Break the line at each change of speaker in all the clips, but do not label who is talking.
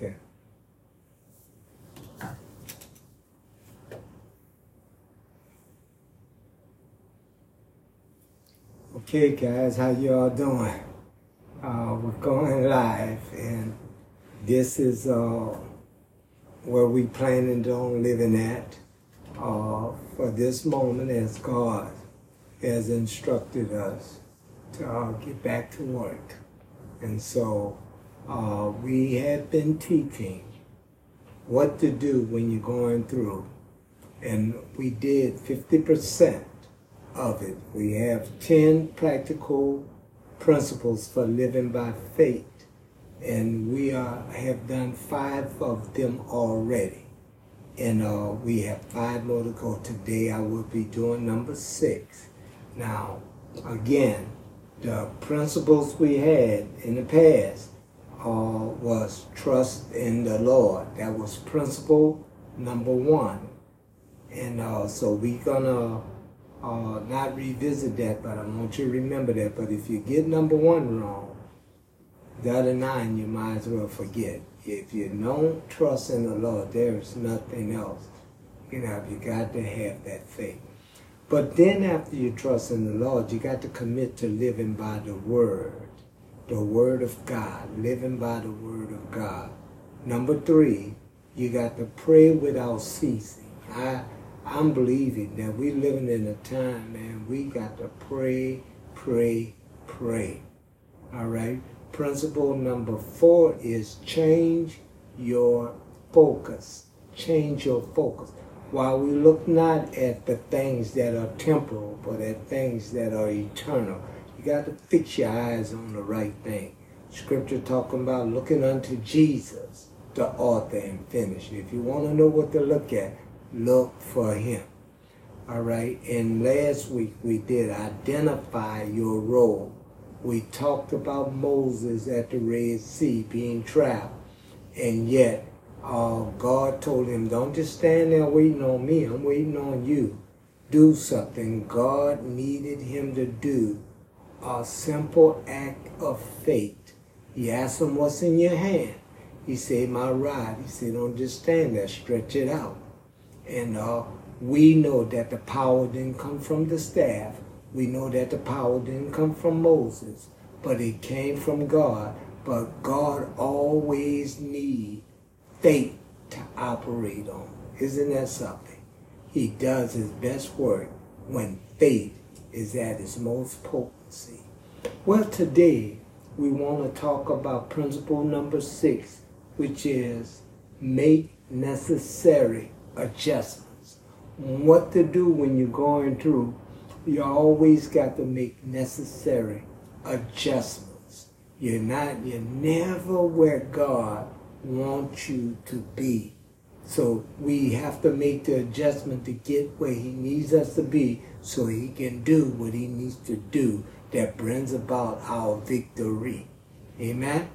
Okay. Okay, guys, how you all doing? Uh, we're going live, and this is uh, where we planning on living at uh, for this moment as God has instructed us to uh, get back to work. And so uh, we have been teaching what to do when you're going through. And we did 50% of it. We have 10 practical principles for living by faith. And we are, have done five of them already. And uh, we have five more to go. Today I will be doing number six. Now, again, the principles we had in the past uh, was trust in the Lord. That was principle number one. And uh, so we're gonna uh, not revisit that, but I want you to remember that. But if you get number one wrong, the other nine you might as well forget. If you don't trust in the Lord, there is nothing else. You know, you got to have that faith. But then after you trust in the Lord, you got to commit to living by the Word, the Word of God, living by the Word of God. Number three, you got to pray without ceasing. I, I'm believing that we're living in a time, man, we got to pray, pray, pray. All right? Principle number four is change your focus. Change your focus while we look not at the things that are temporal, but at things that are eternal. Got to fix your eyes on the right thing. Scripture talking about looking unto Jesus, the author and finisher. If you want to know what to look at, look for him. All right. And last week we did identify your role. We talked about Moses at the Red Sea being trapped, and yet uh, God told him, don't just stand there waiting on me. I'm waiting on you. Do something. God needed him to do a simple act of faith. He asked him, what's in your hand? He said, my rod. He said, don't just stand there. Stretch it out. And uh, we know that the power didn't come from the staff. We know that the power didn't come from Moses, but it came from God. But God always needs faith to operate on. Isn't that something? He does his best work when faith is at its most potency. Well, today we want to talk about principle number six, which is make necessary adjustments. What to do when you're going through, you always got to make necessary adjustments. You're not, you're never where God wants you to be. So we have to make the adjustment to get where he needs us to be so he can do what he needs to do that brings about our victory. Amen?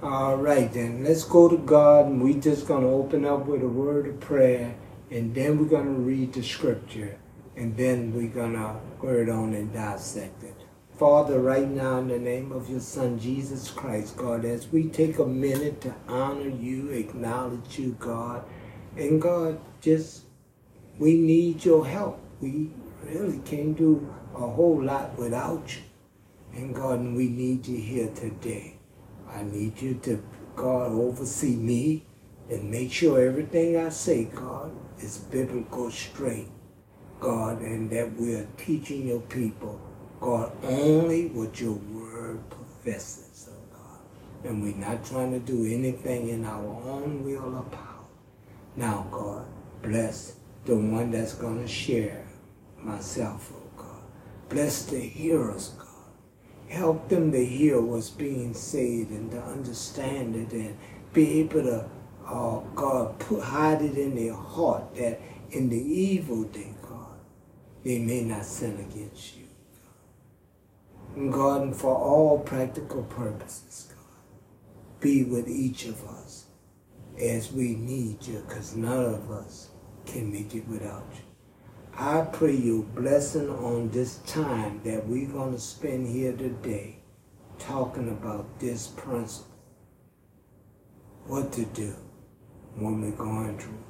All right, then let's go to God and we're just going to open up with a word of prayer and then we're going to read the scripture and then we're going to word on and dissect it. Father, right now in the name of your Son, Jesus Christ, God, as we take a minute to honor you, acknowledge you, God, and God, just, we need your help. We really can't do a whole lot without you. And God, we need you here today. I need you to, God, oversee me and make sure everything I say, God, is biblical straight, God, and that we're teaching your people God, only what your word professes, oh God. And we're not trying to do anything in our own will or power. Now, God, bless the one that's going to share myself, oh God. Bless the hearers, God. Help them to hear what's being said and to understand it and be able to, uh, God, put, hide it in their heart that in the evil day, God, they may not sin against you. God, for all practical purposes, God, be with each of us as we need you, because none of us can make it without you. I pray your blessing on this time that we're going to spend here today talking about this principle. what to do when we're going through.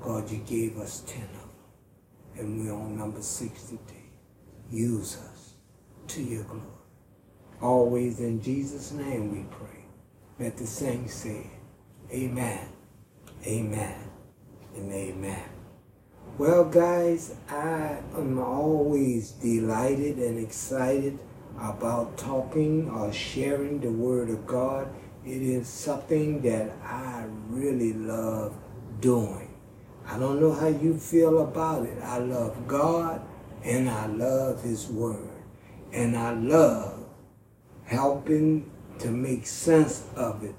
God, you gave us 10 of them, and we're on number 60 today. Use us to your glory. Always in Jesus' name we pray. Let the saints say, Amen, Amen, and Amen. Well, guys, I am always delighted and excited about talking or sharing the Word of God. It is something that I really love doing. I don't know how you feel about it. I love God and I love His Word. And I love helping to make sense of it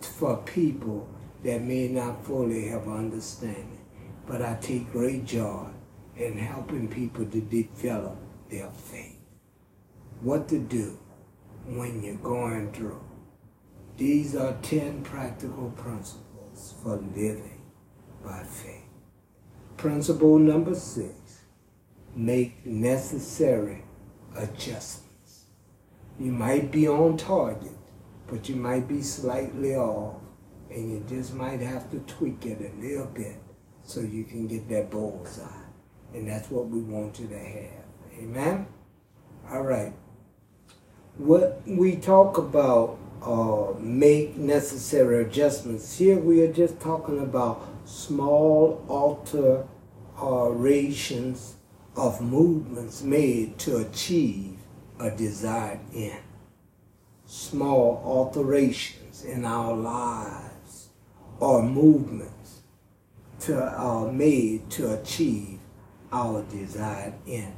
for people that may not fully have understanding. But I take great joy in helping people to develop their faith. What to do when you're going through. These are 10 practical principles for living by faith. Principle number six make necessary adjustments. You might be on target, but you might be slightly off, and you just might have to tweak it a little bit so you can get that bullseye. And that's what we want you to have. Amen? All right. What we talk about uh, make necessary adjustments. Here we are just talking about small alterations of movements made to achieve a desired end. Small alterations in our lives or movements to, are made to achieve our desired end.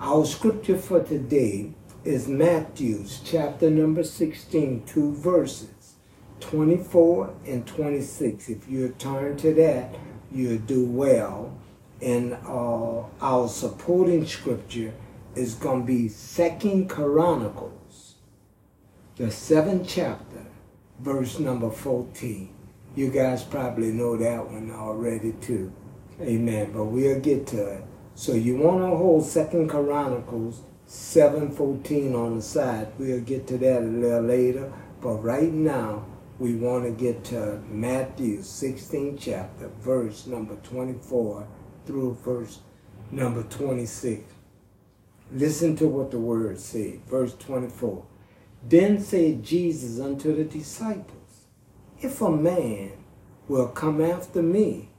Our scripture for today is Matthew's chapter number 16, two verses, 24 and 26. If you turn to that, you'll do well and uh, our supporting scripture is going to be Second Chronicles, the seventh chapter, verse number 14. You guys probably know that one already too. Amen. But we'll get to it. So you want to hold Second Chronicles 7.14 on the side. We'll get to that a little later. But right now, we want to get to Matthew 16 chapter, verse number 24 through verse number 26. Listen to what the word said. Verse 24. Then said Jesus unto the disciples, If a man will come after me,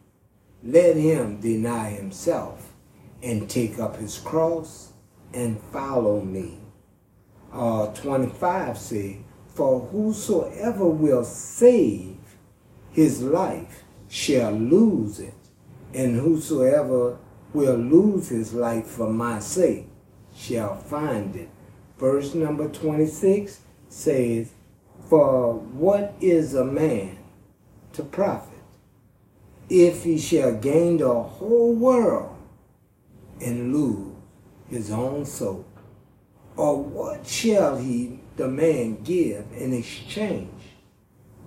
let him deny himself and take up his cross and follow me. Uh, 25 say, For whosoever will save his life shall lose it, and whosoever will lose his life for my sake shall find it. Verse number 26 says, For what is a man to profit if he shall gain the whole world and lose his own soul? Or what shall he, the man, give in exchange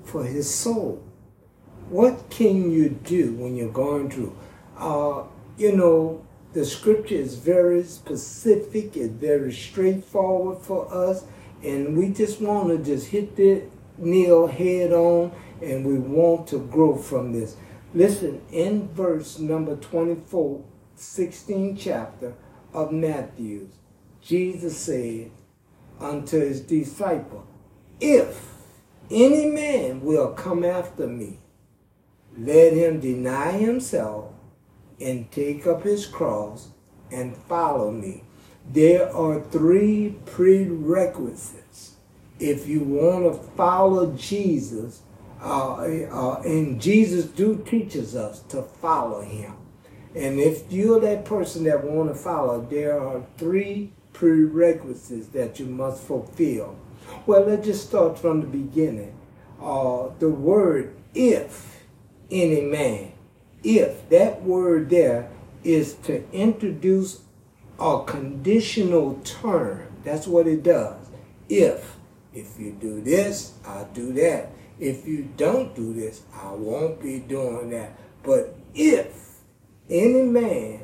for his soul? What can you do when you're going through? Uh, you know, the scripture is very specific, it's very straightforward for us, and we just want to just hit the nail head on, and we want to grow from this. Listen, in verse number 24, 16 chapter of Matthew, Jesus said unto his disciple, If any man will come after me, let him deny himself and take up his cross and follow me. There are three prerequisites. If you want to follow Jesus, uh, uh, and Jesus do teaches us to follow him. And if you're that person that want to follow, there are three prerequisites that you must fulfill. Well, let's just start from the beginning. Uh, the word if any man. If that word there is to introduce a conditional term, that's what it does. If, if you do this, I'll do that. If you don't do this, I won't be doing that. But if any man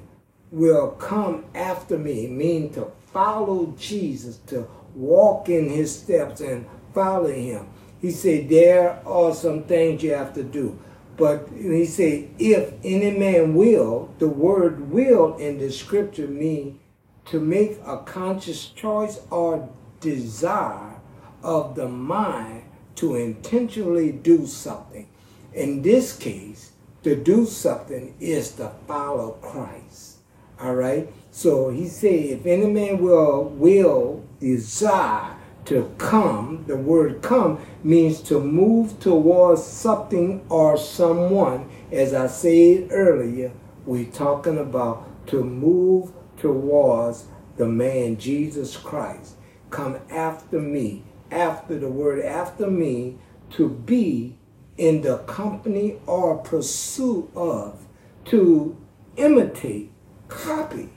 will come after me, mean to follow Jesus, to walk in his steps and follow him, He said there are some things you have to do. But he said, if any man will, the word will in the scripture mean to make a conscious choice or desire of the mind to intentionally do something. In this case, to do something is to follow Christ. All right? So he said, if any man will will desire to come, the word come means to move towards something or someone. As I said earlier, we're talking about to move towards the man Jesus Christ. Come after me, after the word after me, to be in the company or pursuit of, to imitate, copy,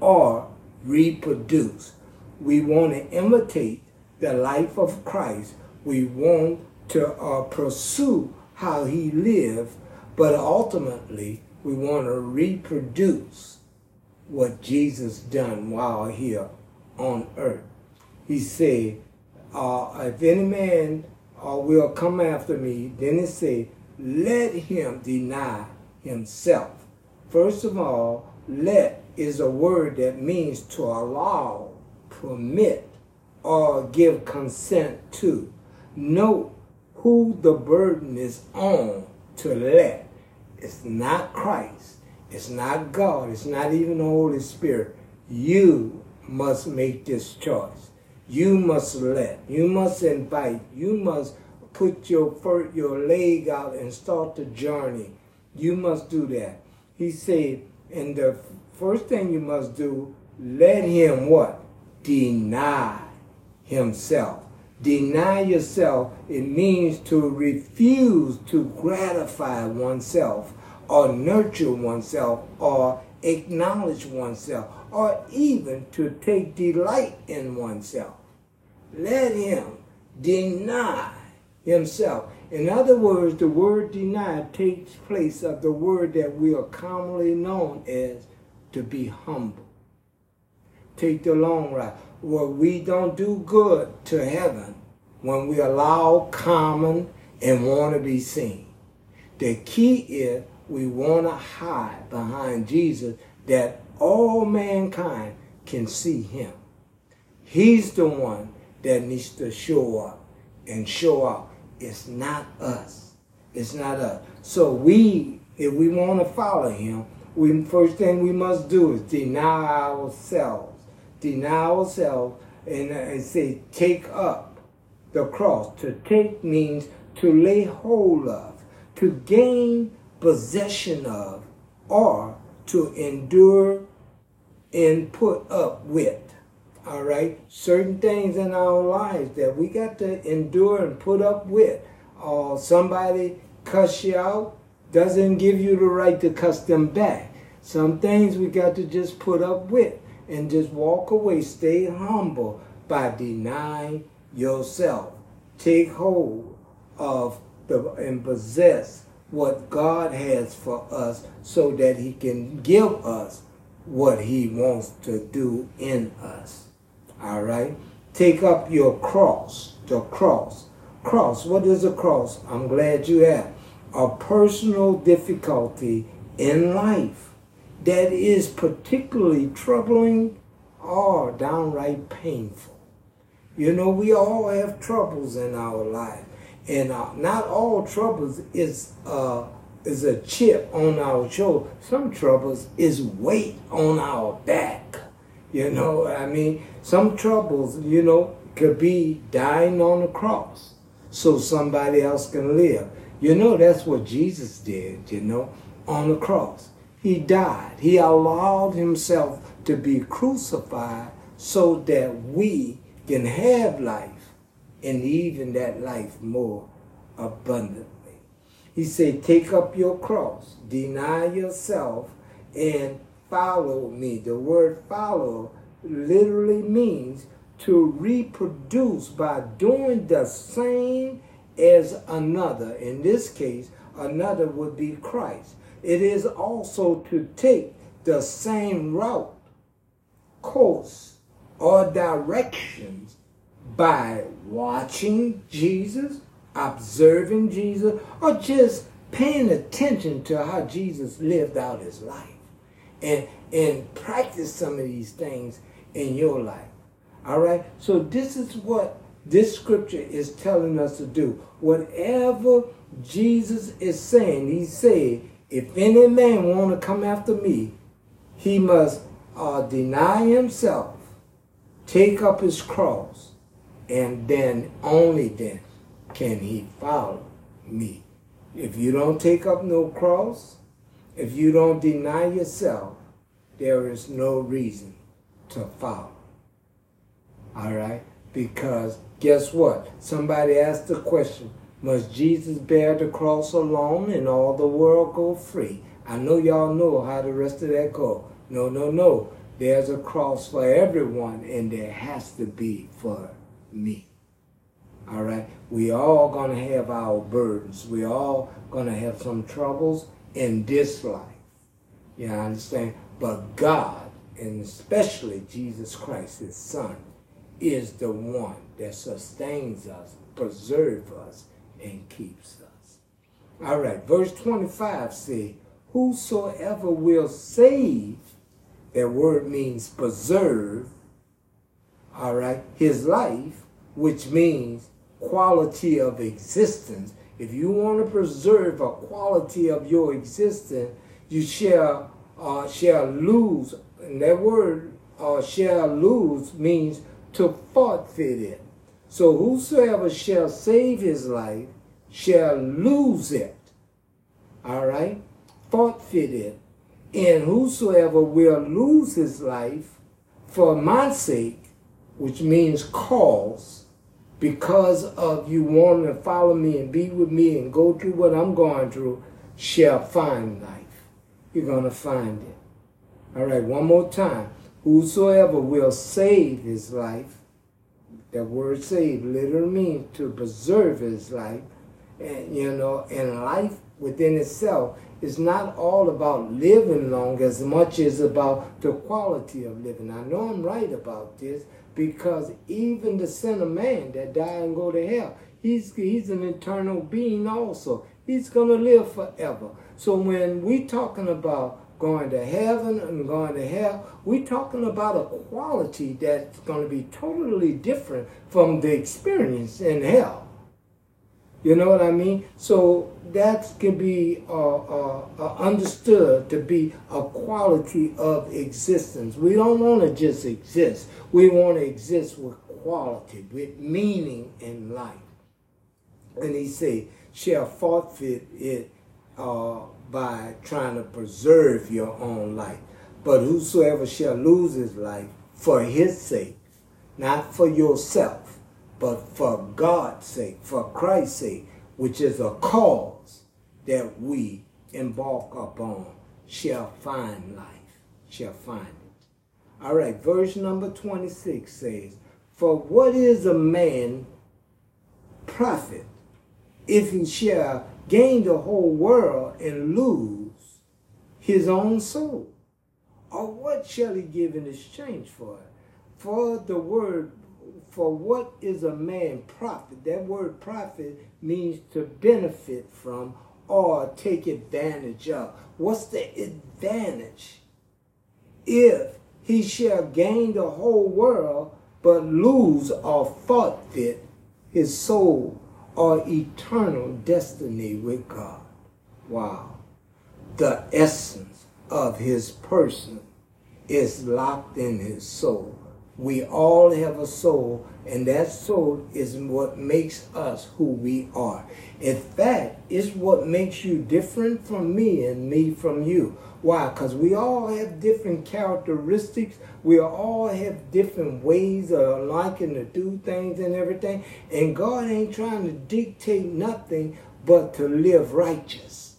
or reproduce. We want to imitate the life of Christ. We want to uh, pursue how he lived, but ultimately we want to reproduce what Jesus done while here on earth. He said, uh, if any man uh, will come after me, then he said, let him deny himself. First of all, let is a word that means to allow, permit, or give consent to. Note who the burden is on to let. It's not Christ. It's not God. It's not even the Holy Spirit. You must make this choice. You must let. You must invite. You must put your your leg out and start the journey. You must do that. He said, and the first thing you must do, let him what? Deny himself. Deny yourself, it means to refuse to gratify oneself or nurture oneself or acknowledge oneself or even to take delight in oneself. Let him deny himself. In other words, the word deny takes place of the word that we are commonly known as to be humble. Take the long ride where we don't do good to heaven when we allow common and want to be seen. The key is we want to hide behind Jesus that all mankind can see him. He's the one that needs to show up and show out. It's not us. It's not us. So we, if we want to follow him, we first thing we must do is deny ourselves deny ourselves and, uh, and say, take up the cross. To take means to lay hold of, to gain possession of, or to endure and put up with. All right? Certain things in our lives that we got to endure and put up with. Or somebody cuss you out doesn't give you the right to cuss them back. Some things we got to just put up with and just walk away. Stay humble by denying yourself. Take hold of the and possess what God has for us so that he can give us what he wants to do in us. All right? Take up your cross. The cross. Cross. What is a cross? I'm glad you have. A personal difficulty in life that is particularly troubling or downright painful. You know, we all have troubles in our life, and uh, not all troubles is uh, is a chip on our shoulder. Some troubles is weight on our back. You know, I mean, some troubles, you know, could be dying on the cross so somebody else can live. You know, that's what Jesus did, you know, on the cross. He died. He allowed himself to be crucified so that we can have life and even that life more abundantly. He said, Take up your cross, deny yourself, and follow me. The word follow literally means to reproduce by doing the same as another. In this case, another would be Christ it is also to take the same route, course, or directions by watching Jesus, observing Jesus or just paying attention to how Jesus lived out his life and and practice some of these things in your life. All right? So this is what this scripture is telling us to do. Whatever Jesus is saying, he said, if any man want to come after me, he must uh, deny himself, take up his cross, and then only then can he follow me. If you don't take up no cross, if you don't deny yourself, there is no reason to follow. All right? Because guess what? Somebody asked the question Must Jesus bear the cross alone and all the world go free? I know y'all know how the rest of that go. No, no, no. There's a cross for everyone, and there has to be for me. All right? We all to have our burdens. We all to have some troubles in this life. You understand? But God, and especially Jesus Christ, his son, is the one that sustains us, preserves us, and keeps us. All right, verse 25 says, Whosoever will save, that word means preserve, all right, his life, which means quality of existence. If you want to preserve a quality of your existence, you shall uh, shall lose. And that word uh, shall lose means to forfeit it. So whosoever shall save his life shall lose it. All right? Forfeit it. And whosoever will lose his life for my sake, which means cause, because of you wanting to follow me and be with me and go through what I'm going through, shall find life. You're going to find it. All right, one more time. Whosoever will save his life, that word save literally means to preserve his life. And, you know, and life within itself is not all about living long as much as about the quality of living. I know I'm right about this because even the son of man that die and go to hell, he's, he's an eternal being also. He's to live forever. So when we talking about going to heaven and going to hell, we're talking about a quality that's going to be totally different from the experience in hell. You know what I mean? So that can be uh, uh, uh, understood to be a quality of existence. We don't want to just exist. We want to exist with quality, with meaning in life. And he said, shall forfeit it uh, by trying to preserve your own life. But whosoever shall lose his life for his sake, not for yourself, but for God's sake, for Christ's sake, which is a cause that we embark upon, shall find life, shall find it. All right, verse number 26 says, For what is a man profit if he shall gain the whole world and lose his own soul? Or what shall he give in exchange for it? For the word, for what is a man profit? That word profit means to benefit from or take advantage of. What's the advantage? If he shall gain the whole world but lose or forfeit his soul or eternal destiny with God. Wow. The essence of his person is locked in his soul. We all have a soul, and that soul is what makes us who we are. In fact, it's what makes you different from me and me from you. Why? Because we all have different characteristics. We all have different ways of liking to do things and everything. And God ain't trying to dictate nothing but to live righteous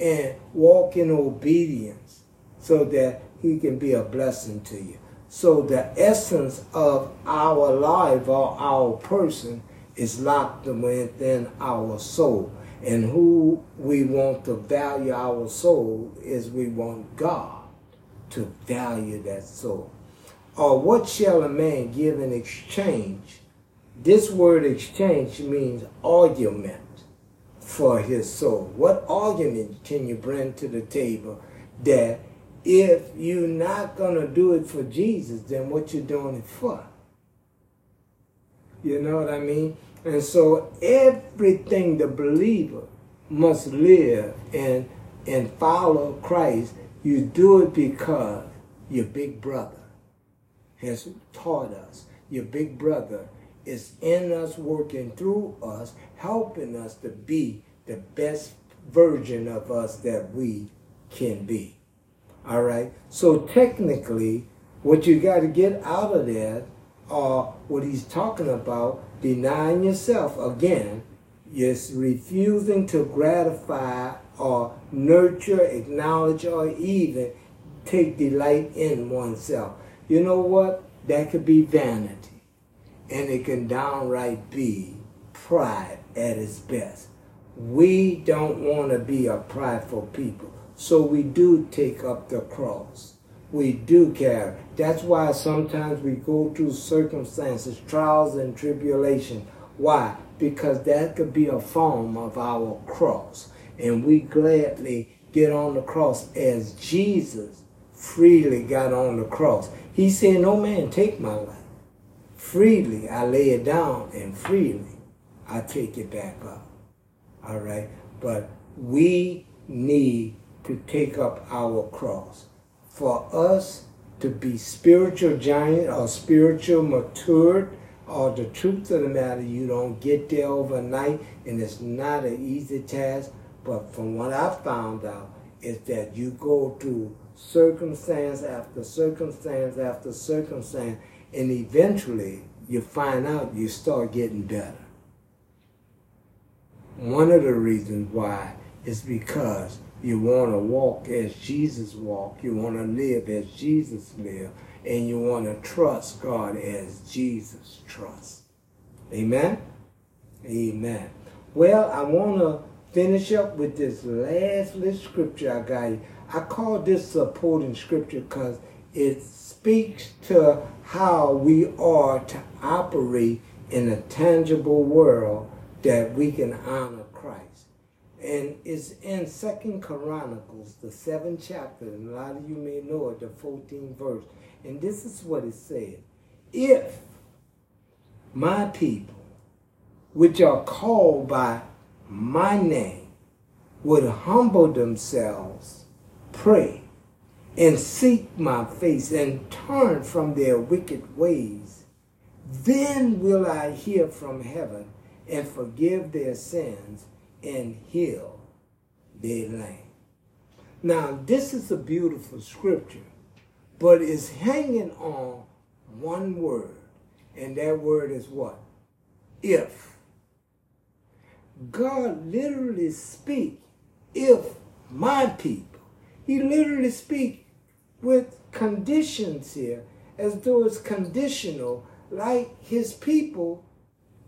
and walk in obedience so that He can be a blessing to you. So the essence of our life or our person is locked within our soul. And who we want to value our soul is we want God to value that soul. Or what shall a man give in exchange This word exchange means argument for his soul. What argument can you bring to the table that if you're not going to do it for Jesus, then what you're doing it for? You know what I mean? And so everything the believer must live and and follow Christ, you do it because your big brother has taught us. Your big brother is in us, working through us, helping us to be the best version of us that we can be. All right. So technically, what you got to get out of that are what he's talking about denying yourself again is refusing to gratify or nurture, acknowledge, or even take delight in oneself. You know what? That could be vanity. And it can downright be pride at its best. We don't want to be a prideful people. So we do take up the cross. We do carry. That's why sometimes we go through circumstances, trials, and tribulation. Why? Because that could be a form of our cross. And we gladly get on the cross as Jesus freely got on the cross. He said, No man take my life. Freely I lay it down, and freely I take it back up. All right? But we need to take up our cross. For us to be spiritual giant or spiritual matured, or the truth of the matter, you don't get there overnight, and it's not an easy task. But from what I found out, is that you go through circumstance after circumstance after circumstance, and eventually you find out you start getting better. One of the reasons why is because you want to walk as Jesus walked. You want to live as Jesus lived. And you want to trust God as Jesus trusts. Amen? Amen. Well, I want to finish up with this last little scripture I got you. I call this supporting scripture because it speaks to how we are to operate in a tangible world that we can honor. And it's in Second Chronicles, the seventh chapter, and a lot of you may know it, the 14th verse. And this is what it said. If my people, which are called by my name, would humble themselves, pray, and seek my face, and turn from their wicked ways, then will I hear from heaven and forgive their sins and heal their land. Now, this is a beautiful scripture, but it's hanging on one word, and that word is what? If. God literally speak, if my people. He literally speak with conditions here, as though it's conditional, like his people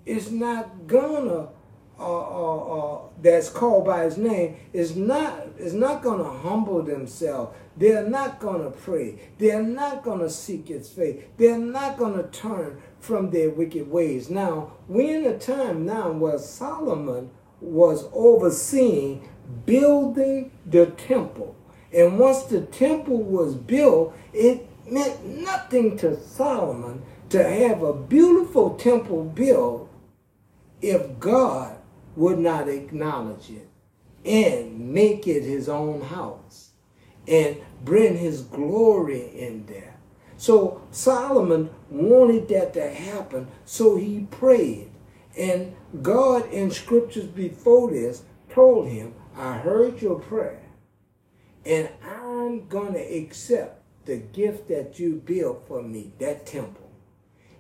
is not gonna uh, uh, that's called by his name is not is not going to humble themselves. They're not going to pray. They're not going to seek his face. They're not going to turn from their wicked ways. Now, we're in a time now where Solomon was overseeing building the temple. And once the temple was built, it meant nothing to Solomon to have a beautiful temple built if God would not acknowledge it and make it his own house and bring his glory in there. So Solomon wanted that to happen, so he prayed. And God in scriptures before this told him, I heard your prayer, and I'm going to accept the gift that you built for me, that temple.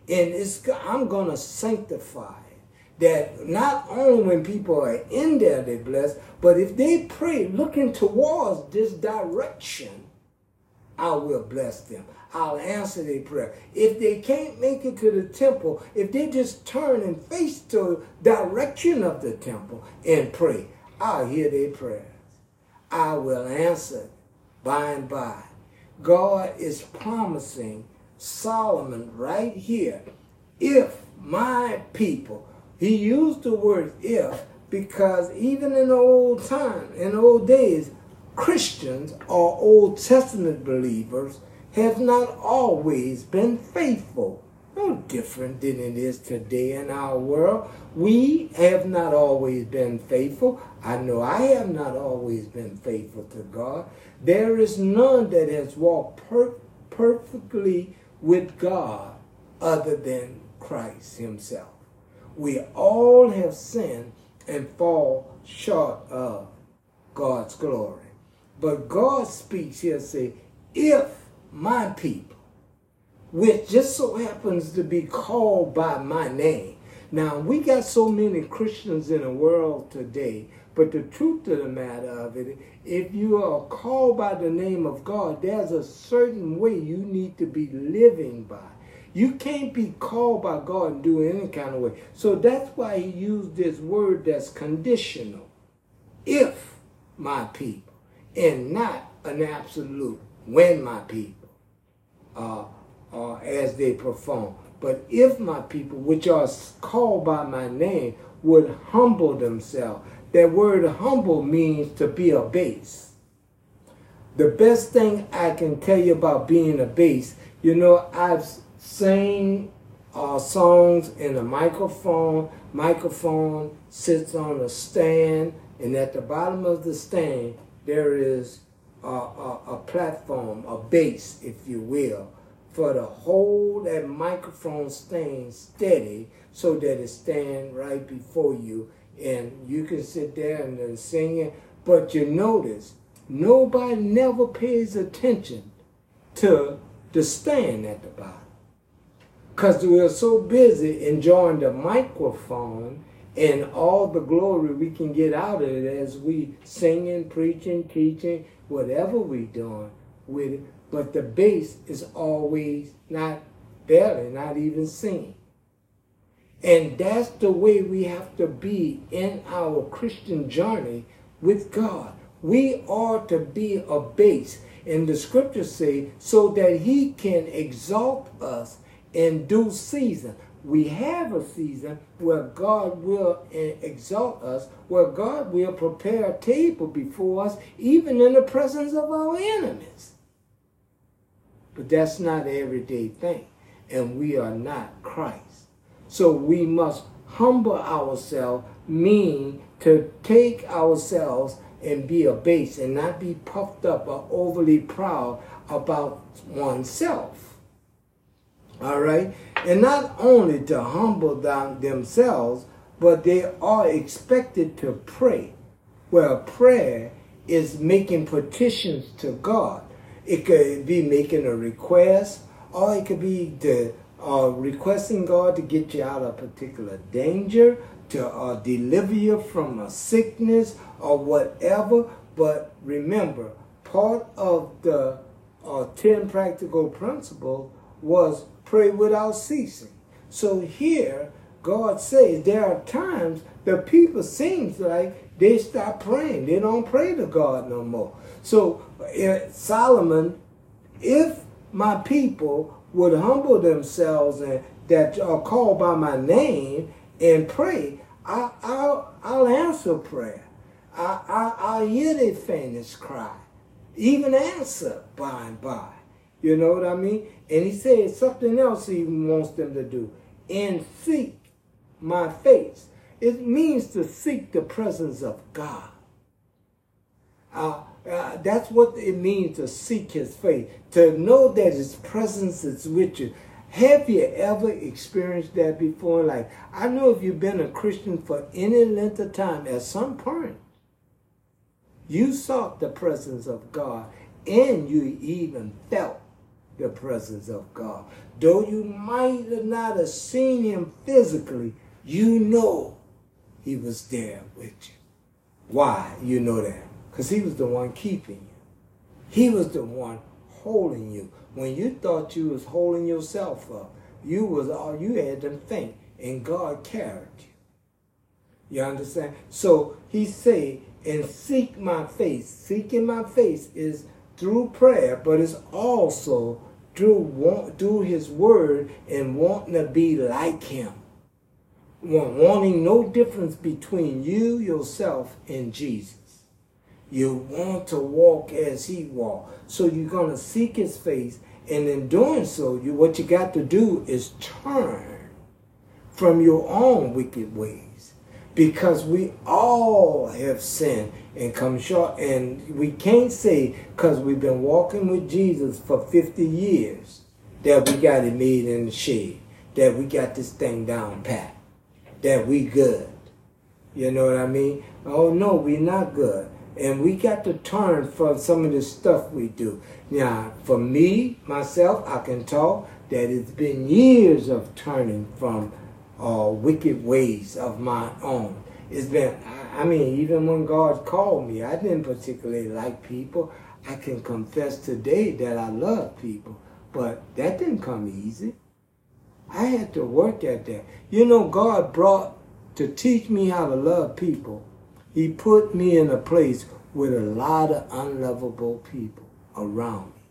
And it's, I'm going to sanctify that not only when people are in there they're blessed, but if they pray looking towards this direction, I will bless them. I'll answer their prayer. If they can't make it to the temple, if they just turn and face the direction of the temple and pray, I'll hear their prayers. I will answer by and by. God is promising Solomon right here, if my people. He used the word if because even in old time, in old days, Christians or Old Testament believers have not always been faithful. No different than it is today in our world. We have not always been faithful. I know I have not always been faithful to God. There is none that has walked per- perfectly with God other than Christ Himself. We all have sinned and fall short of God's glory. But God speaks here, and say, if my people, which just so happens to be called by my name. Now, we got so many Christians in the world today, but the truth of the matter of it, if you are called by the name of God, there's a certain way you need to be living by. You can't be called by God and do it any kind of way. So that's why he used this word that's conditional. If my people, and not an absolute when my people, uh, uh, as they perform. But if my people, which are called by my name, would humble themselves, that word humble means to be a base. The best thing I can tell you about being a base, you know, I've sang uh, songs in a microphone. Microphone sits on a stand, and at the bottom of the stand, there is a, a, a platform, a base, if you will, for to hold that microphone stand steady so that it stand right before you and you can sit there and then sing it. But you notice, nobody never pays attention to the stand at the bottom. Because we're so busy enjoying the microphone and all the glory we can get out of it as we singing, preaching, teaching, whatever we doing with it. But the base is always not barely, not even seen. And that's the way we have to be in our Christian journey with God. We are to be a base. And the scriptures say, so that he can exalt us in due season we have a season where God will exalt us, where God will prepare a table before us, even in the presence of our enemies. But that's not an everyday thing, and we are not Christ. So we must humble ourselves, mean to take ourselves and be a base and not be puffed up or overly proud about oneself. All right? And not only to humble down themselves, but they are expected to pray. Well, prayer is making petitions to God. It could be making a request, or it could be the, uh, requesting God to get you out of a particular danger, to uh, deliver you from a sickness, or whatever. But remember, part of the uh, 10 practical principles was pray without ceasing. So here, God says there are times the people seems like they stop praying. They don't pray to God no more. So uh, Solomon, if my people would humble themselves and that are called by my name and pray, I, will I'll answer prayer. I, I, I'll hear their faintest cry, even answer by and by. You know what I mean? And he said something else he wants them to do. And seek my face. It means to seek the presence of God. Uh, uh, that's what it means to seek his face. To know that his presence is with you. Have you ever experienced that before? Like, I know if you've been a Christian for any length of time, at some point, you sought the presence of God and you even felt the presence of God. Though you might not have seen him physically, you know he was there with you. Why you know that? Because he was the one keeping you. He was the one holding you. When you thought you was holding yourself up, you was all you had to think, and God carried you. You understand? So he said, and seek my face. Seeking my face is through prayer, but it's also through want, through His Word and wanting to be like Him. wanting no difference between you, yourself, and Jesus. You want to walk as he walked. So you're to seek his face. And in doing so, you what you got to do is turn from your own wicked ways. Because we all have sinned and come short. And we can't say, because we've been walking with Jesus for 50 years, that we got it made in the shade, that we got this thing down pat, that we good. You know what I mean? Oh no, we're not good. And we got to turn from some of the stuff we do. Now, for me, myself, I can talk that it's been years of turning from uh, wicked ways of my own. It's been, I mean, even when God called me, I didn't particularly like people. I can confess today that I love people, but that didn't come easy. I had to work at that. You know, God brought to teach me how to love people he put me in a place with a lot of unlovable people around me.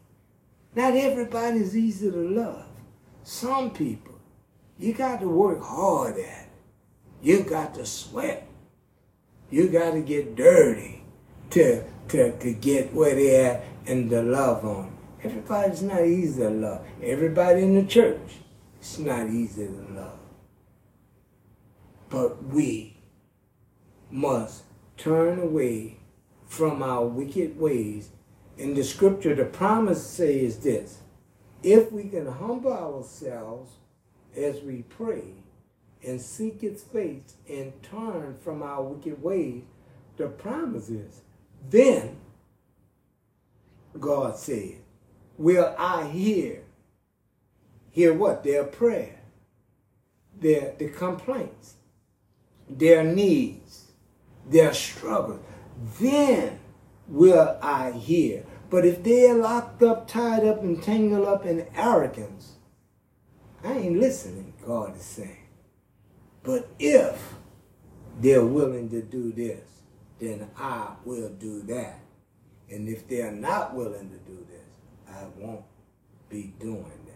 Not everybody's easy to love. Some people, you got to work hard at. It. You got to sweat. You got to get dirty to, to, to get where they at and to love on. Everybody's not easy to love. Everybody in the church, it's not easy to love. But we must turn away from our wicked ways. In the scripture, the promise says this if we can humble ourselves as we pray and seek its face and turn from our wicked ways, the promise is, then God said, Will I hear? Hear what? Their prayer, their the complaints, their needs their struggles. then will I hear. But if they're locked up, tied up, and tangled up in arrogance, I ain't listening, God is saying. But if they're willing to do this, then I will do that. And if they're not willing to do this, I won't be doing that.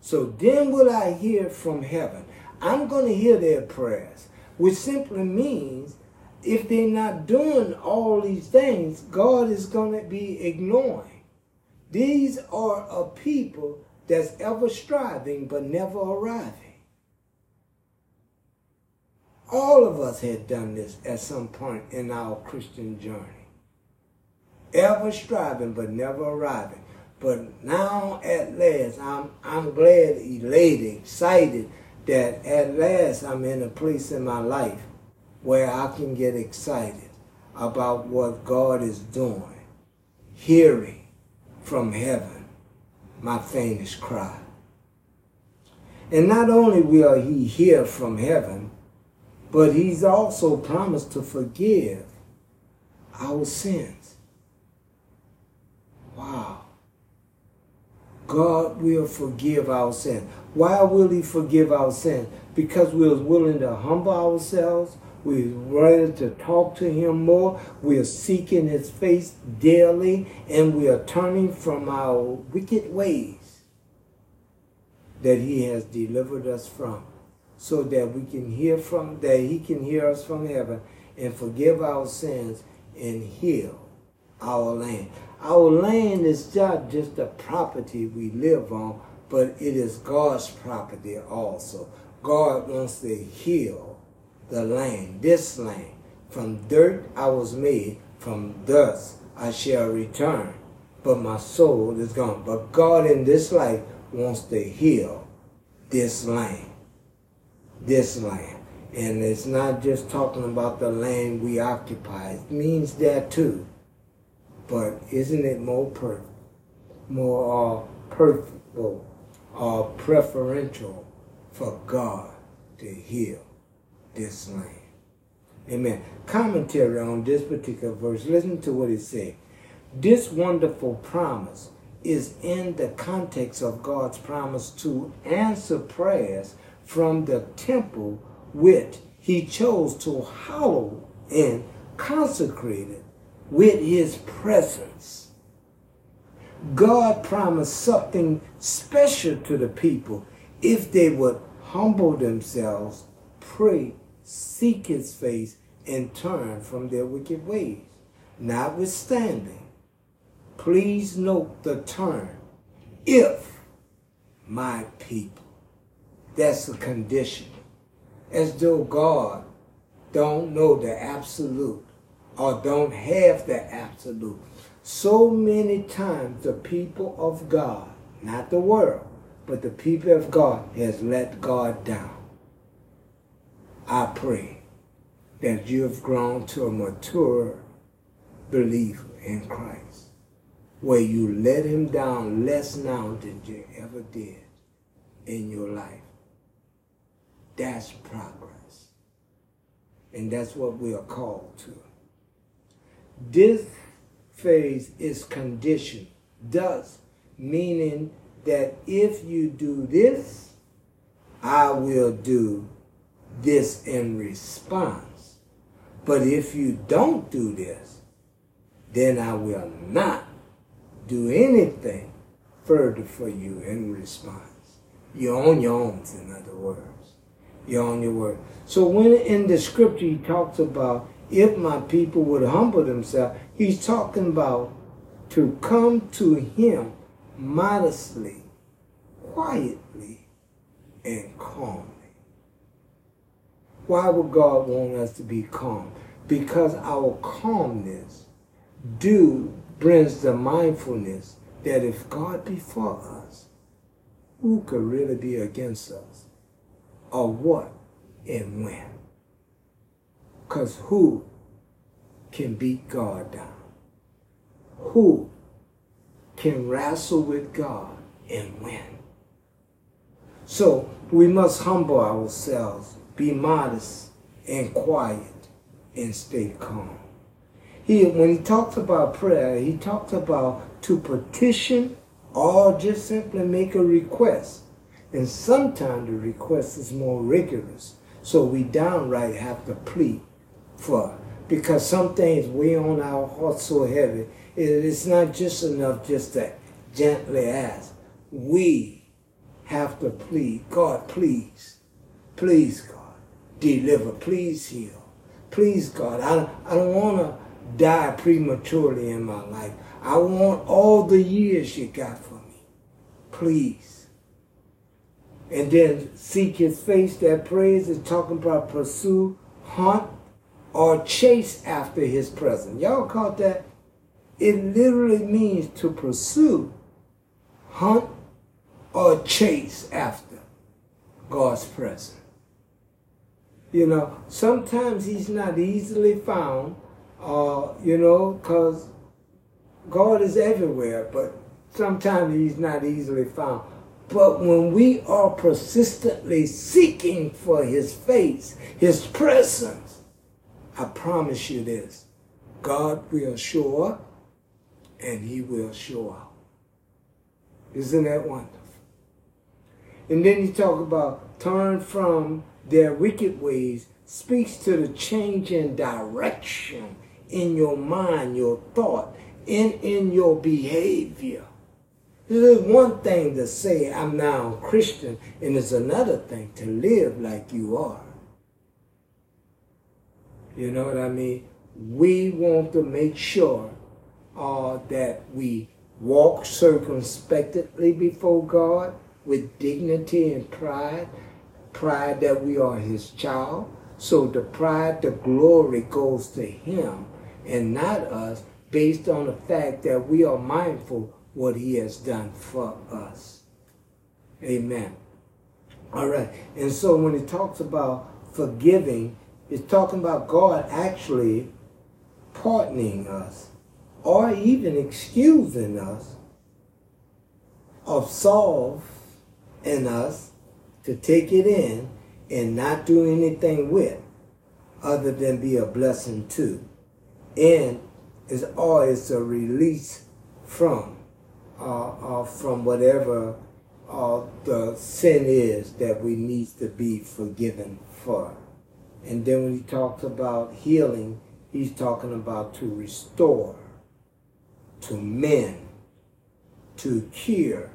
So then will I hear from heaven. I'm going to hear their prayers, which simply means if they're not doing all these things, God is going to be ignoring. These are a people that's ever striving but never arriving. All of us had done this at some point in our Christian journey. Ever striving but never arriving. But now at last, I'm, I'm glad, elated, excited that at last I'm in a place in my life where I can get excited about what God is doing, hearing from heaven my faintest cry. And not only will he hear from heaven, but he's also promised to forgive our sins. Wow. God will forgive our sins. Why will he forgive our sins? Because we're willing to humble ourselves, we're ready to talk to him more. We are seeking his face daily and we are turning from our wicked ways that he has delivered us from so that we can hear from that he can hear us from heaven and forgive our sins and heal our land. Our land is not just a property we live on, but it is God's property also. God wants to heal the land, this land. From dirt I was made, from dust I shall return. But my soul is gone. But God in this life wants to heal this land. This land. And it's not just talking about the land we occupy. It means that too. But isn't it more perfect, more uh, perfect, or uh, preferential for God to heal? this land. Amen. Commentary on this particular verse. Listen to what it says. This wonderful promise is in the context of God's promise to answer prayers from the temple which he chose to hallow and consecrate it with his presence. God promised something special to the people if they would humble themselves pray, seek his face, and turn from their wicked ways. Notwithstanding, please note the term, if my people. That's a condition. As though God don't know the absolute or don't have the absolute. So many times the people of God, not the world, but the people of God has let God down. I pray that you have grown to a mature believer in Christ, where you let him down less now than you ever did in your life. That's progress. And that's what we are called to. This phase is conditioned, thus meaning that if you do this, I will do this in response. But if you don't do this, then I will not do anything further for you in response. You're on your own, in other words. You're on your word. So when in the scripture he talks about if my people would humble themselves, he's talking about to come to him modestly, quietly, and calmly. Why would God want us to be calm? Because our calmness do brings the mindfulness that if God be for us, who could really be against us? Or what and when? Because who can beat God down? Who can wrestle with God and win? So we must humble ourselves, be modest and quiet, and stay calm. He, when he talks about prayer, he talks about to petition or just simply make a request. And sometimes the request is more rigorous. So we downright have to plead for because some things weigh on our hearts so heavy. It's not just enough just to gently ask. We have to plead. God, please, please, God, deliver. Please heal. Please, God. I, I don't want to die prematurely in my life. I want all the years you got for me. Please. And then seek his face. That praise is talking about pursue, hunt, or chase after his presence. Y'all caught that? It literally means to pursue, hunt, or chase after God's presence. You know, sometimes he's not easily found, uh, you know, because God is everywhere, but sometimes he's not easily found. But when we are persistently seeking for his face, his presence, I promise you this God will show up and he will show out. Isn't that wonderful? And then you talk about turn from their wicked ways, speaks to the change in direction in your mind, your thought, in, in your behavior. It is one thing to say, I'm now a Christian, and it's another thing to live like you are. You know what I mean? We want to make sure uh, that we walk circumspectly before God with dignity and pride, pride that we are His child. So the pride, the glory goes to Him and not us based on the fact that we are mindful what he has done for us. Amen. All right. And so when he talks about forgiving, it's talking about God actually pardoning us or even excusing us of solve in us to take it in and not do anything with other than be a blessing to and is always a release from uh, uh, from whatever uh, the sin is that we need to be forgiven for. And then when he talks about healing, he's talking about to restore, to mend, to cure,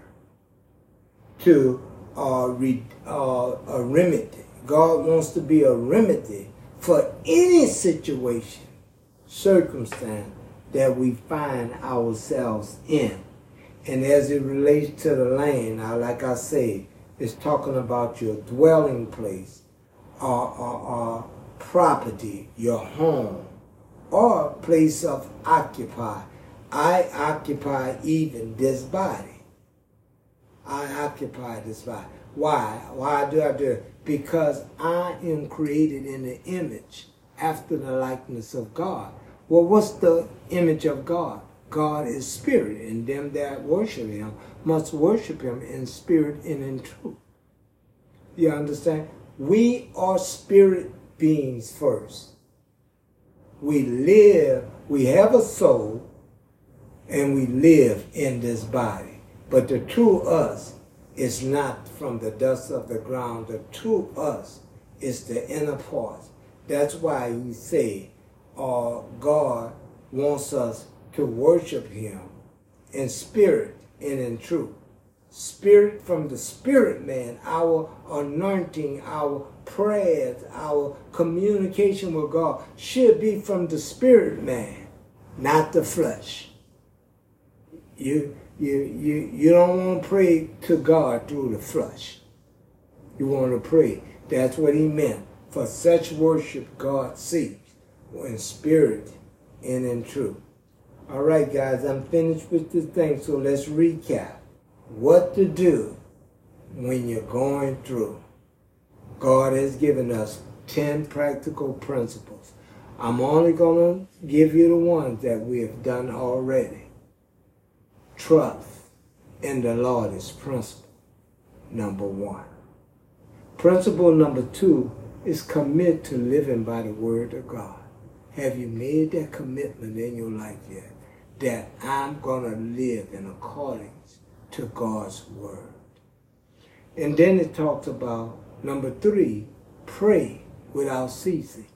to uh, re, uh, remedy, God wants to be a remedy for any situation, circumstance that we find ourselves in. And as it relates to the land, like I say, it's talking about your dwelling place or, or, or property, your home, or place of occupy. I occupy even this body. I occupy this body. Why? Why do I do it? Because I am created in the image after the likeness of God. Well, what's the image of God? God is spirit, and them that worship him must worship him in spirit and in truth. You understand? We are spirit beings first. We live, we have a soul, and we live in this body. But the true us is not from the dust of the ground. The true us is the inner parts. That's why you say, uh, God wants us to worship him in spirit and in truth. Spirit from the spirit man, our anointing, our prayers, our communication with God should be from the spirit man, not the flesh. You you you you don't want to pray to God through the flesh. You want to pray. That's what he meant. For such worship God seeks in spirit and in truth. All right, guys, I'm finished with this thing, so let's recap. What to do when you're going through. God has given us 10 practical principles. I'm only going to give you the ones that we have done already. Trust in the Lord is principle number one. Principle number two is commit to living by the word of God. Have you made that commitment in your life yet? That I'm going to live in accordance to God's word. And then it talks about number three, pray without ceasing.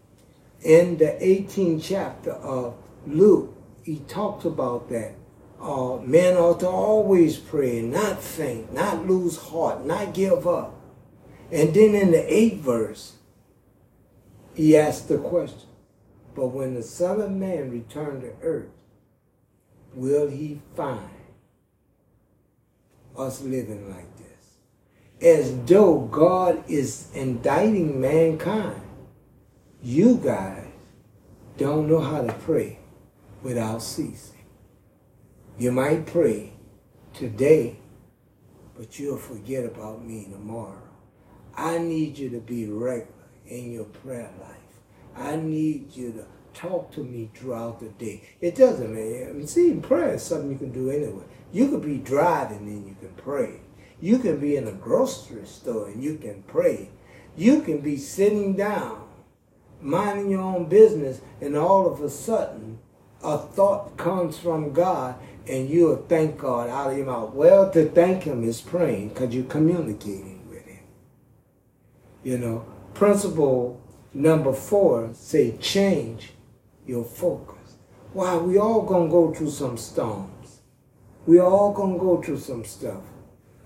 In the 18th chapter of Luke, he talks about that. Uh, men ought to always pray, not faint, not lose heart, not give up. And then in the eighth verse, he asked the question, but when the Son of Man returned to earth, will he find us living like this? As though God is indicting mankind. You guys don't know how to pray without ceasing. You might pray today, but you'll forget about me tomorrow. I need you to be regular in your prayer life. I need you to talk to me throughout the day. It doesn't matter. see, prayer is something you can do anyway. You could be driving and you can pray. You can be in a grocery store and you can pray. You can be sitting down, minding your own business, and all of a sudden, a thought comes from God and you'll thank God out of your mouth. Well, to thank Him is praying because you're communicating with Him. You know, principle number four say change your focus. Why? We all gonna go through some storms. We all gonna go through some stuff.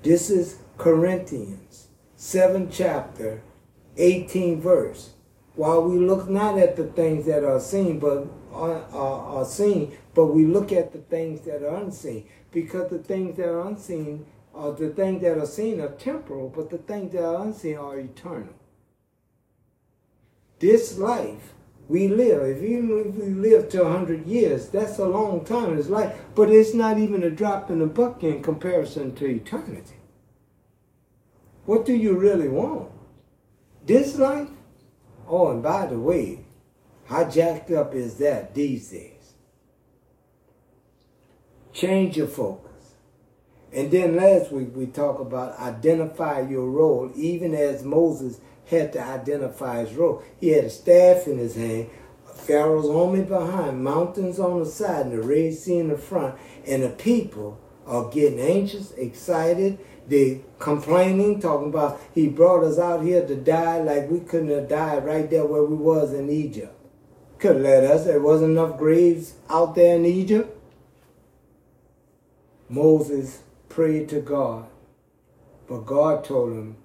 This is Corinthians, 7th chapter, 18 verse. While we look not at the things that are seen, but are, are, are seen, but we look at the things that are unseen. Because the things that are unseen, or the things that are seen are temporal, but the things that are unseen are eternal. This life we live, if even if we live to 100 years, that's a long time in this life, but it's not even a drop in the bucket in comparison to eternity. What do you really want? This life? Oh, and by the way, how jacked up is that these days? Change your focus. And then last week we talked about identify your role, even as Moses had to identify his role. He had a staff in his hand, Pharaoh's army behind, mountains on the side, and the Red Sea in the front, and the people are getting anxious, excited, they complaining, talking about he brought us out here to die like we couldn't have died right there where we was in Egypt. Could have let us. There wasn't enough graves out there in Egypt. Moses prayed to God, but God told him,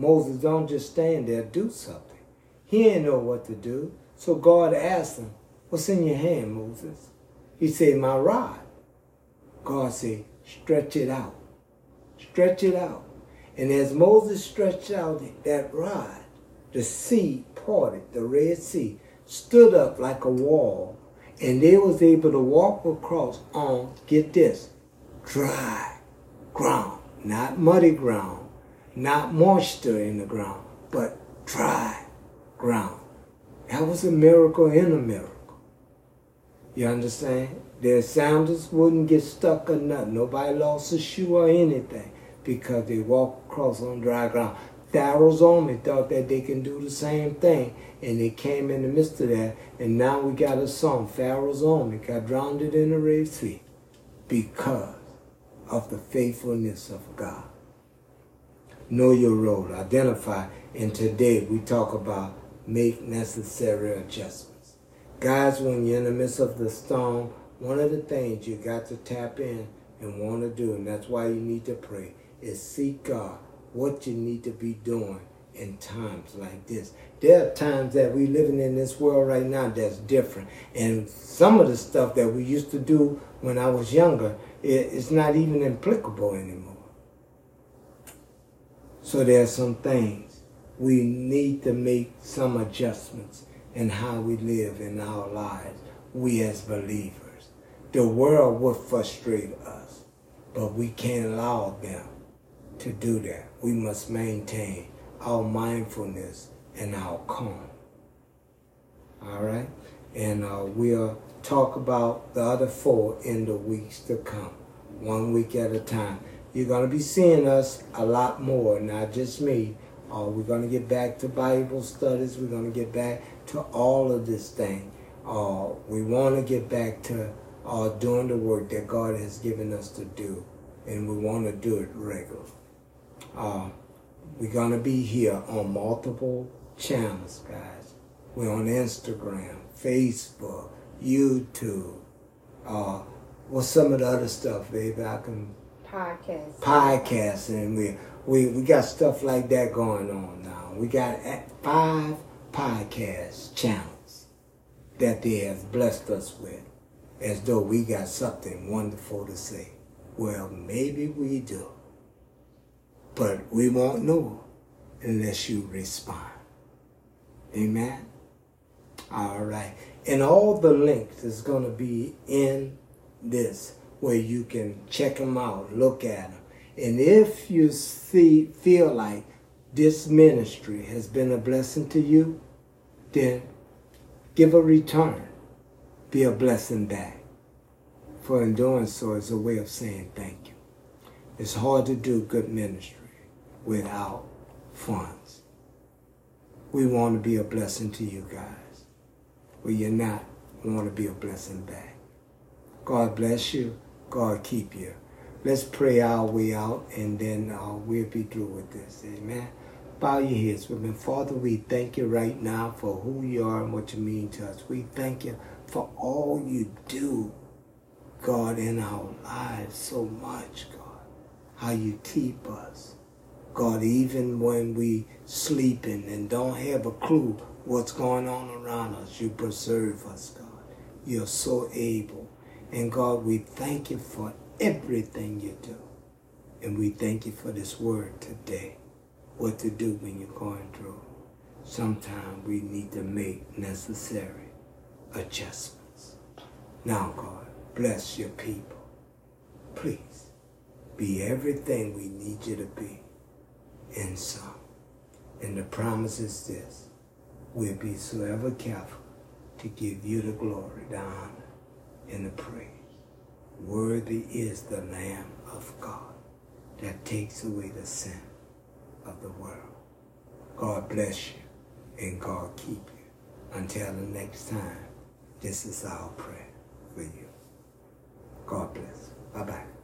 Moses don't just stand there, do something. He didn't know what to do. So God asked him, What's in your hand, Moses? He said, My rod. God said, Stretch it out. Stretch it out. And as Moses stretched out that rod, the sea parted, the Red Sea stood up like a wall, and they was able to walk across on, get this, dry ground, not muddy ground, not moisture in the ground, but dry ground. That was a miracle in a miracle. You understand? Their sandals wouldn't get stuck or nothing. Nobody lost a shoe or anything because they walked across on dry ground. Pharaoh's army thought that they can do the same thing, and they came in the midst of that, and now we got a song. Pharaoh's army got drowned in the Red Sea because of the faithfulness of God. Know your role, identify, and today we talk about make necessary adjustments. Guys, when you're in the midst of the storm, one of the things you got to tap in and want to do, and that's why you need to pray, is seek God what you need to be doing in times like this. There are times that we living in this world right now that's different. And some of the stuff that we used to do when I was younger, it's not even applicable anymore. So there are some things we need to make some adjustments in how we live in our lives, we as believers. The world will frustrate us, but we can't allow them to do that. We must maintain our mindfulness and our calm. All right? And uh, we'll talk about the other four in the weeks to come, one week at a time. You're going to be seeing us a lot more, not just me. Uh, we're going to get back to Bible studies. We're going to get back to all of this thing. Uh, we want to get back to uh, doing the work that God has given us to do, and we want to do it regularly. Uh, we're going to be here on multiple channels, guys. We're on Instagram, Facebook, YouTube. Uh, some of the other stuff, baby? I can
podcast.
Podcast, and we we we got stuff like that going on now. We got five podcast channels that they have blessed us with as though we got something wonderful to say. Well, maybe we do. But we won't know unless you respond. Amen? All right. And all the links is going to be in this where you can check them out, look at them. And if you see, feel like this ministry has been a blessing to you, then give a return be a blessing back. For in doing so is a way of saying thank you. It's hard to do good ministry without funds. We want to be a blessing to you guys. Well, you're not. We want to be a blessing back. God bless you. God keep you. Let's pray our way out and then uh, we'll be through with this. Amen. Bow your heads with me. Father, we thank you right now for who you are and what you mean to us. We thank you for all you do, God, in our lives so much, God. How you keep us. God, even when we sleeping and don't have a clue what's going on around us, you preserve us, God. You're so able. And God, we thank you for everything you do. And we thank you for this word today. What to do when you're going through. Sometimes we need to make necessary adjustments. Now, God, bless your people. Please be everything we need you to be in some. And the promise is this we'll be so ever careful to give you the glory, the honor, and the praise. Worthy is the Lamb of God that takes away the sin of the world. God bless you and God keep you. Until the next time. This is our prayer for you. God bless. Bye bye.